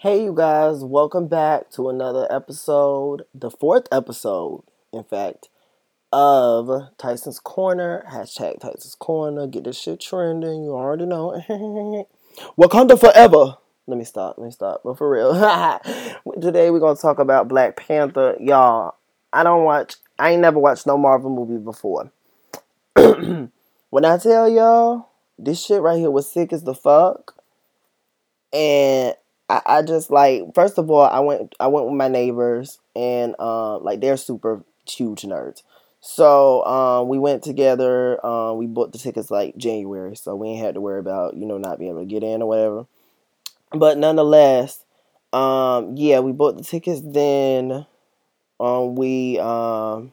Hey, you guys, welcome back to another episode, the fourth episode, in fact, of Tyson's Corner. Hashtag Tyson's Corner. Get this shit trending. You already know. Wakanda forever. Let me stop. Let me stop. But for real, today we're gonna talk about Black Panther, y'all. I don't watch. I ain't never watched no Marvel movie before. when I tell y'all this shit right here was sick as the fuck, and I, I just like first of all I went I went with my neighbors and uh, like they're super huge nerds. So um, we went together. Um, we bought the tickets like January, so we ain't had to worry about you know not being able to get in or whatever. But nonetheless, um, yeah, we bought the tickets. Then um, we um,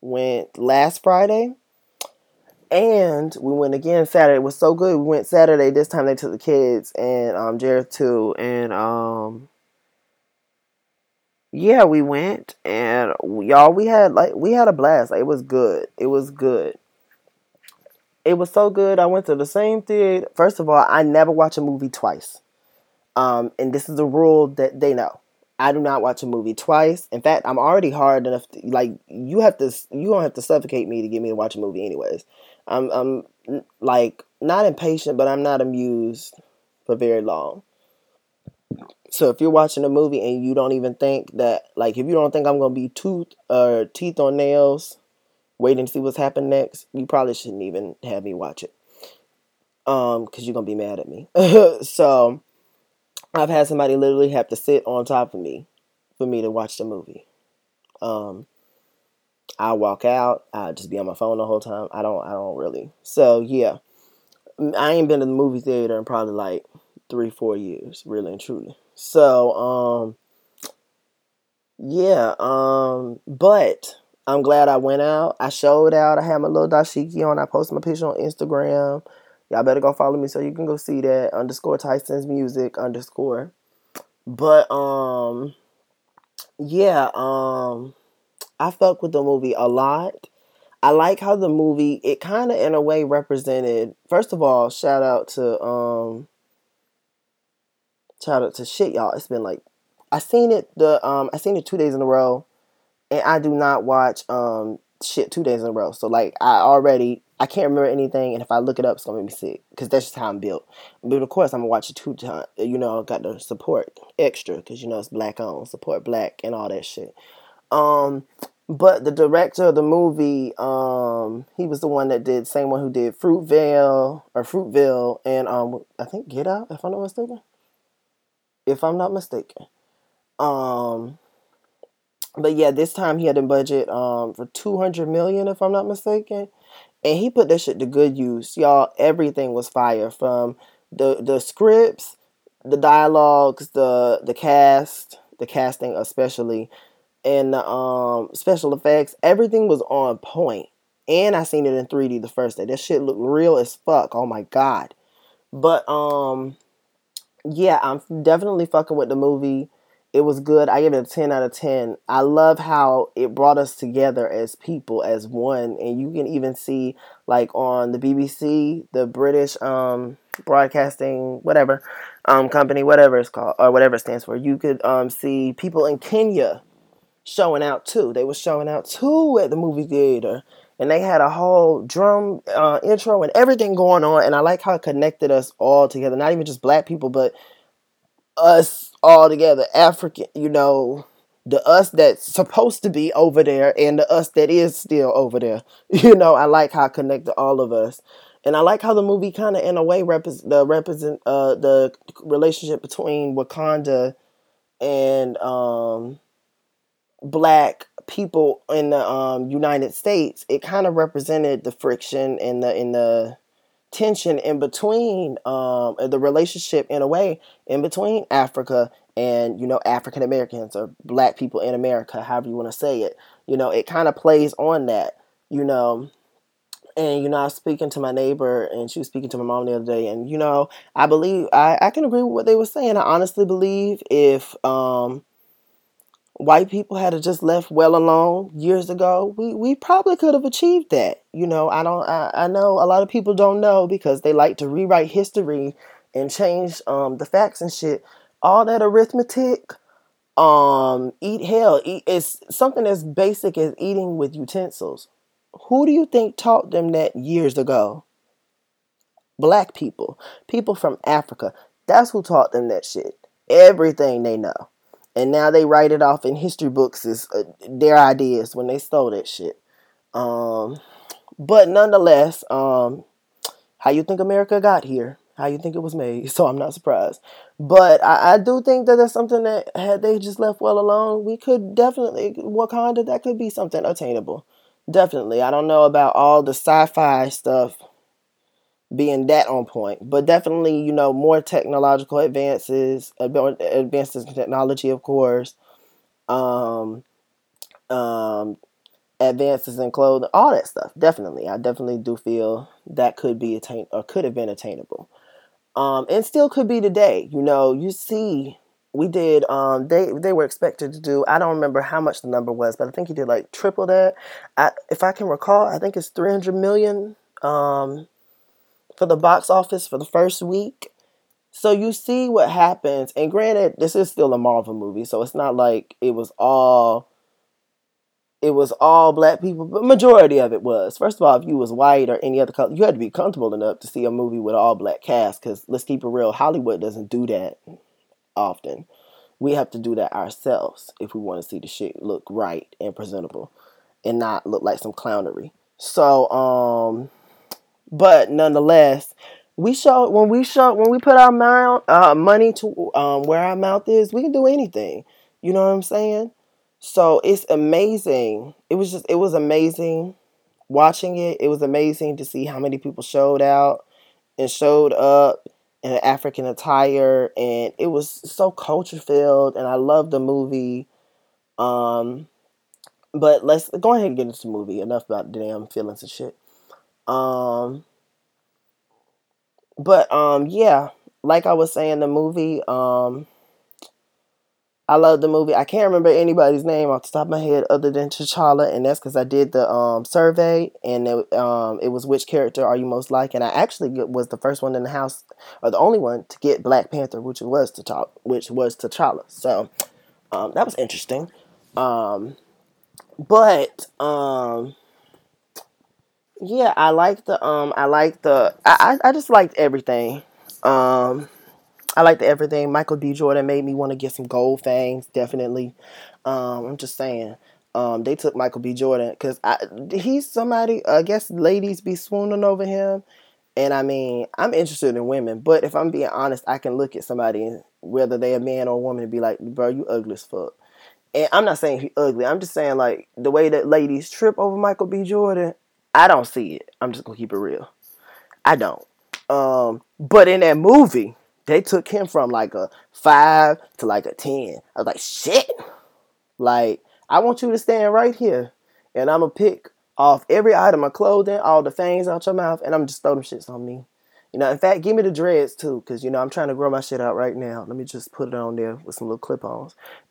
went last Friday, and we went again Saturday. It was so good. We went Saturday. This time they took the kids and um Jared too. And um yeah, we went and y'all we had like we had a blast. It was good. It was good. It was so good. I went to the same theater. First of all, I never watch a movie twice. Um, and this is a rule that they know. I do not watch a movie twice. In fact, I'm already hard enough. To, like you have to, you don't have to suffocate me to get me to watch a movie, anyways. I'm I'm like not impatient, but I'm not amused for very long. So if you're watching a movie and you don't even think that, like, if you don't think I'm gonna be tooth or uh, teeth on nails, waiting to see what's happening next, you probably shouldn't even have me watch it, um, because you're gonna be mad at me. so I've had somebody literally have to sit on top of me for me to watch the movie. Um, I walk out. I just be on my phone the whole time. I don't. I don't really. So yeah, I ain't been to the movie theater in probably like three, four years, really and truly. So um, yeah. Um, but I'm glad I went out. I showed out. I had my little dashiki on. I posted my picture on Instagram. Y'all better go follow me so you can go see that underscore Tyson's music underscore. But um, yeah. Um I fuck with the movie a lot. I like how the movie it kind of in a way represented. First of all, shout out to um, shout out to shit y'all. It's been like I seen it the um I seen it two days in a row, and I do not watch um shit two days in a row. So like I already I can't remember anything, and if I look it up, it's gonna make me sick because that's just how I'm built. But of course, I'm gonna watch it two times. You know, got to support extra because you know it's black owned, support black and all that shit. Um, but the director of the movie, um, he was the one that did same one who did Fruitvale or Fruitville and um, I think Get Out, if I'm not mistaken. If I'm not mistaken. Um, but yeah, this time he had a budget um for two hundred million, if I'm not mistaken, and he put that shit to good use, y'all. Everything was fire from the the scripts, the dialogues, the the cast, the casting especially and the um, special effects, everything was on. And I seen it in 3D the first day. That shit looked real as fuck. Oh my god. But um yeah, I'm definitely fucking with the movie. It was good. I give it a 10 out of 10. I love how it brought us together as people, as one. And you can even see, like, on the BBC, the British um, broadcasting, whatever, um, company, whatever it's called, or whatever it stands for, you could um, see people in Kenya showing out too. They were showing out too at the movie theater. And they had a whole drum uh, intro and everything going on. And I like how it connected us all together. Not even just black people, but us all together. African, you know, the us that's supposed to be over there and the us that is still over there. You know, I like how it connected all of us. And I like how the movie kind of, in a way, represent the represent uh, the relationship between Wakanda and um, black people in the um, United States, it kind of represented the friction and the in the tension in between um, the relationship in a way in between Africa and you know African Americans or black people in America, however you want to say it. You know, it kind of plays on that. You know, and you know, I was speaking to my neighbor, and she was speaking to my mom the other day, and you know, I believe I, I can agree with what they were saying. I honestly believe if um, white people had just left well alone years ago, we, we probably could have achieved that. You know, I don't I, I know a lot of people don't know because they like to rewrite history and change um, the facts and shit. all that arithmetic. Um, eat hell. Eat, it's something as basic as eating with utensils. Who do you think taught them that years ago? Black people, people from Africa. That's who taught them that shit. Everything they know. And now they write it off in history books as uh, their ideas when they stole that shit. Um, but nonetheless, um, how you think America got here? How you think it was made? So I'm not surprised. But I, I do think that that's something that had they just left well alone, we could definitely Wakanda. That could be something attainable. Definitely. I don't know about all the sci-fi stuff being that on point, but definitely, you know, more technological advances, advances in technology, of course. Um, um, advances in clothing, all that stuff. Definitely, I definitely do feel that could be attain or could have been attainable, um, and still could be today. You know, you see, we did. Um, they they were expected to do. I don't remember how much the number was, but I think he did like triple that. I, if I can recall, I think it's three hundred million um, for the box office for the first week. So you see what happens, and granted, this is still a Marvel movie, so it's not like it was all it was all black people, but majority of it was. First of all, if you was white or any other color, you had to be comfortable enough to see a movie with all black cast. Because let's keep it real, Hollywood doesn't do that often. We have to do that ourselves if we want to see the shit look right and presentable, and not look like some clownery. So, um, but nonetheless, we show when we show when we put our mouth uh, money to um, where our mouth is, we can do anything. You know what I'm saying? So it's amazing. It was just it was amazing watching it. It was amazing to see how many people showed out and showed up in African attire and it was so culture filled and I love the movie. Um but let's go ahead and get into the movie. Enough about damn feelings and shit. Um but um yeah, like I was saying the movie um I love the movie. I can't remember anybody's name off the top of my head other than T'Challa, and that's because I did the um, survey, and it, um, it was which character are you most like, and I actually was the first one in the house, or the only one to get Black Panther, which was T'Challa, which was T'Challa. So um, that was interesting. Um, but um, yeah, I like the um, I like the I I, just liked everything. Um, I liked everything. Michael B. Jordan made me want to get some gold fangs, definitely. Um, I'm just saying. Um, they took Michael B. Jordan because he's somebody. I guess ladies be swooning over him, and I mean, I'm interested in women. But if I'm being honest, I can look at somebody, whether they're a man or a woman, and be like, "Bro, you ugly as fuck." And I'm not saying he ugly. I'm just saying like the way that ladies trip over Michael B. Jordan. I don't see it. I'm just gonna keep it real. I don't. Um, but in that movie, they took him from like a five to like a ten. I was like, shit. Like, I want you to stand right here, and I'm gonna pick off every item of clothing, all the fangs out your mouth, and I'm just throw them shits on me. You know, in fact, give me the dreads too, because you know I'm trying to grow my shit out right now. Let me just put it on there with some little clip-ons.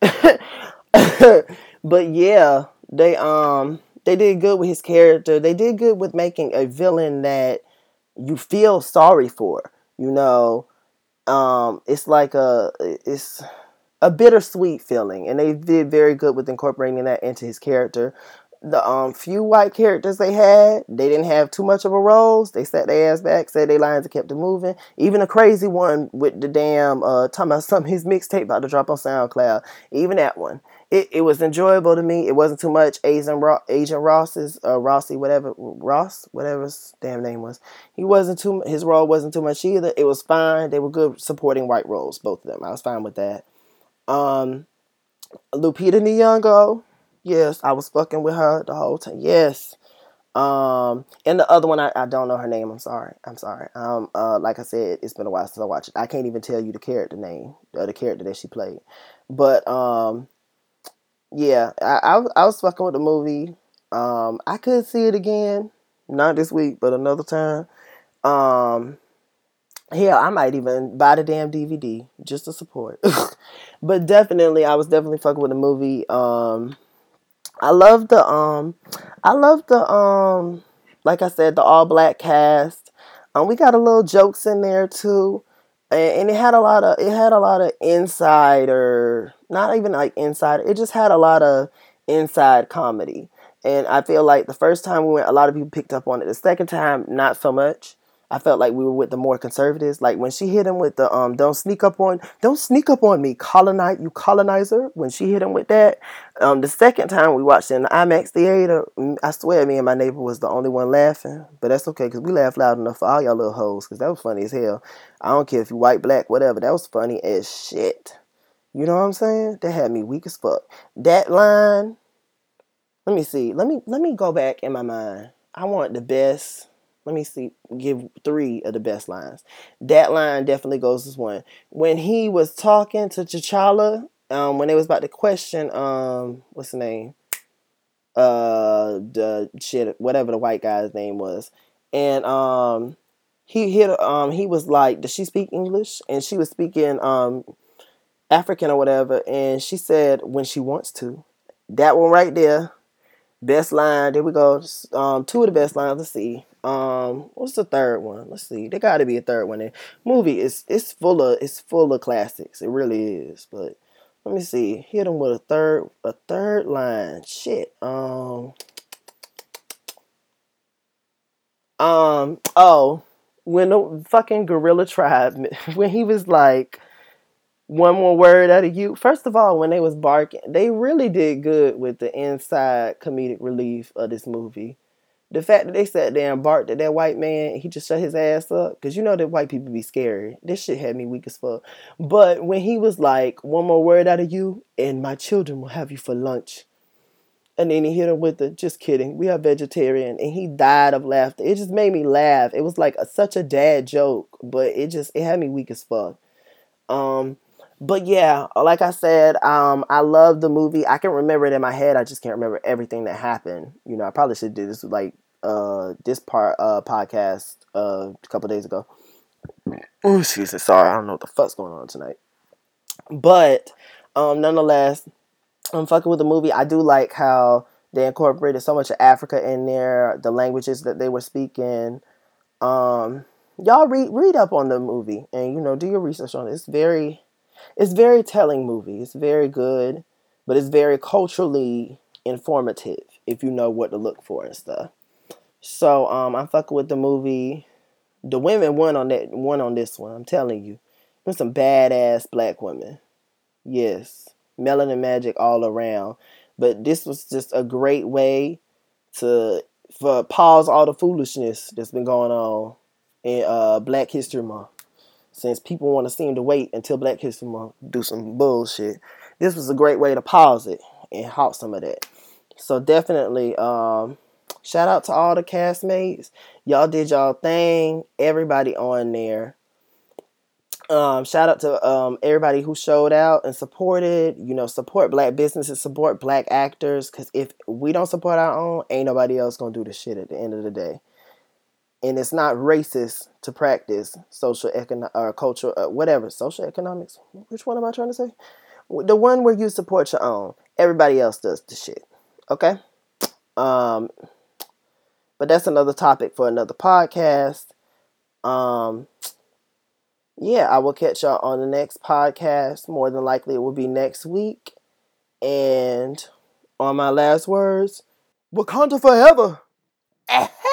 but yeah, they um they did good with his character. They did good with making a villain that you feel sorry for. You know, um, it's like a it's a bittersweet feeling, and they did very good with incorporating that into his character. The um few white characters they had, they didn't have too much of a role. They sat their ass back, said their lines, and kept it moving. Even a crazy one with the damn uh talking about some his mixtape about to drop on SoundCloud. Even that one, it, it was enjoyable to me. It wasn't too much. Asian Ro- Agent Ross's uh, Rossi whatever Ross whatever his damn name was. He wasn't too his role wasn't too much either. It was fine. They were good supporting white roles, both of them. I was fine with that. Um, Lupita Nyong'o, yes, I was fucking with her the whole time. Yes. Um, and the other one, I, I don't know her name. I'm sorry. I'm sorry. Um, uh, like I said, it's been a while since I watched it. I can't even tell you the character name, or the character that she played. But um, yeah, I, I, I was fucking with the movie. Um, I could see it again, not this week, but another time. Um, hell, I might even buy the damn DVD just to support. but definitely, I was definitely fucking with the movie. Um, I love the um, I love the um, like I said, the all black cast. Um, we got a little jokes in there too. And, it had a lot of it had a lot of insider, not even like insider. It just had a lot of inside comedy, and I feel like the first time we went, a lot of people picked up on it. The second time, not so much. I felt like we were with the more conservatives. Like when she hit him with the um, "Don't sneak up on, don't sneak up on me, colonize you colonizer." When she hit him with that, um, the second time we watched it in the IMAX theater, mm, I swear me and my neighbor was the only one laughing. But that's okay because we laughed loud enough for all y'all little hoes because that was funny as hell. I don't care if you white, black, whatever. That was funny as shit. You know what I'm saying? That had me weak as fuck. That line. Let me see. Let me let me go back in my mind. I want the best let me see, give three of the best lines. That line definitely goes as one. When he was talking to T'Challa, um, when they was about to question, um, what's the name? Uh, the shit, whatever the white guy's name was, and um, he hit, um, he was like, does she speak English? And she was speaking um, African or whatever, and she said when she wants to. That one right there, best line. There we go. Um, two of the best lines. Let's see. Um, what's the third one? Let's see. There got to be a third one. There. Movie is it's full of it's full of classics. It really is. But let me see. Hit him with a third a third line. Shit. Um. Um. Oh, when the fucking gorilla tribe when he was like one more word out of you. First of all, when they was barking, they really did good with the inside comedic relief of this movie the fact that they sat there and barked at that white man, he just shut his ass up. Cause you know that white people be scary. This shit had me weak as fuck. But when he was like, one more word out of you, and my children will have you for lunch. And then he hit him with the, just kidding, we are vegetarian. And he died of laughter. It just made me laugh. It was like a, such a dad joke, but it just, it had me weak as fuck. Um, but yeah, like I said, um, I love the movie. I can remember it in my head. I just can't remember everything that happened. You know, I probably should do this like uh this part uh podcast uh a couple days ago. Oh, excuse me, sorry, I don't know what the fuck's going on tonight. But um nonetheless, I'm fucking with the movie. I do like how they incorporated so much of Africa in there, the languages that they were speaking. Um y'all read read up on the movie and you know do your research on it. It's very it's very telling movie. It's very good, but it's very culturally informative if you know what to look for and stuff. So um, I'm fucking with the movie. The women won on that won on this one. I'm telling you, there's some badass black women. Yes, melanin magic all around. But this was just a great way to for pause all the foolishness that's been going on in uh, Black History Month. Since people want to seem to wait until Black History Month do some bullshit, this was a great way to pause it and halt some of that. So definitely, um, Shout out to all the castmates. Y'all did y'all thing. Everybody on there. Um, shout out to um, everybody who showed out and supported. You know, support black businesses, support black actors. Because if we don't support our own, ain't nobody else gonna do the shit at the end of the day. And it's not racist to practice social economic or cultural, uh, whatever, social economics. Which one am I trying to say? The one where you support your own. Everybody else does the shit. Okay. Um, but that's another topic for another podcast. Um, yeah, I will catch y'all on the next podcast. More than likely, it will be next week. And on my last words, Wakanda forever.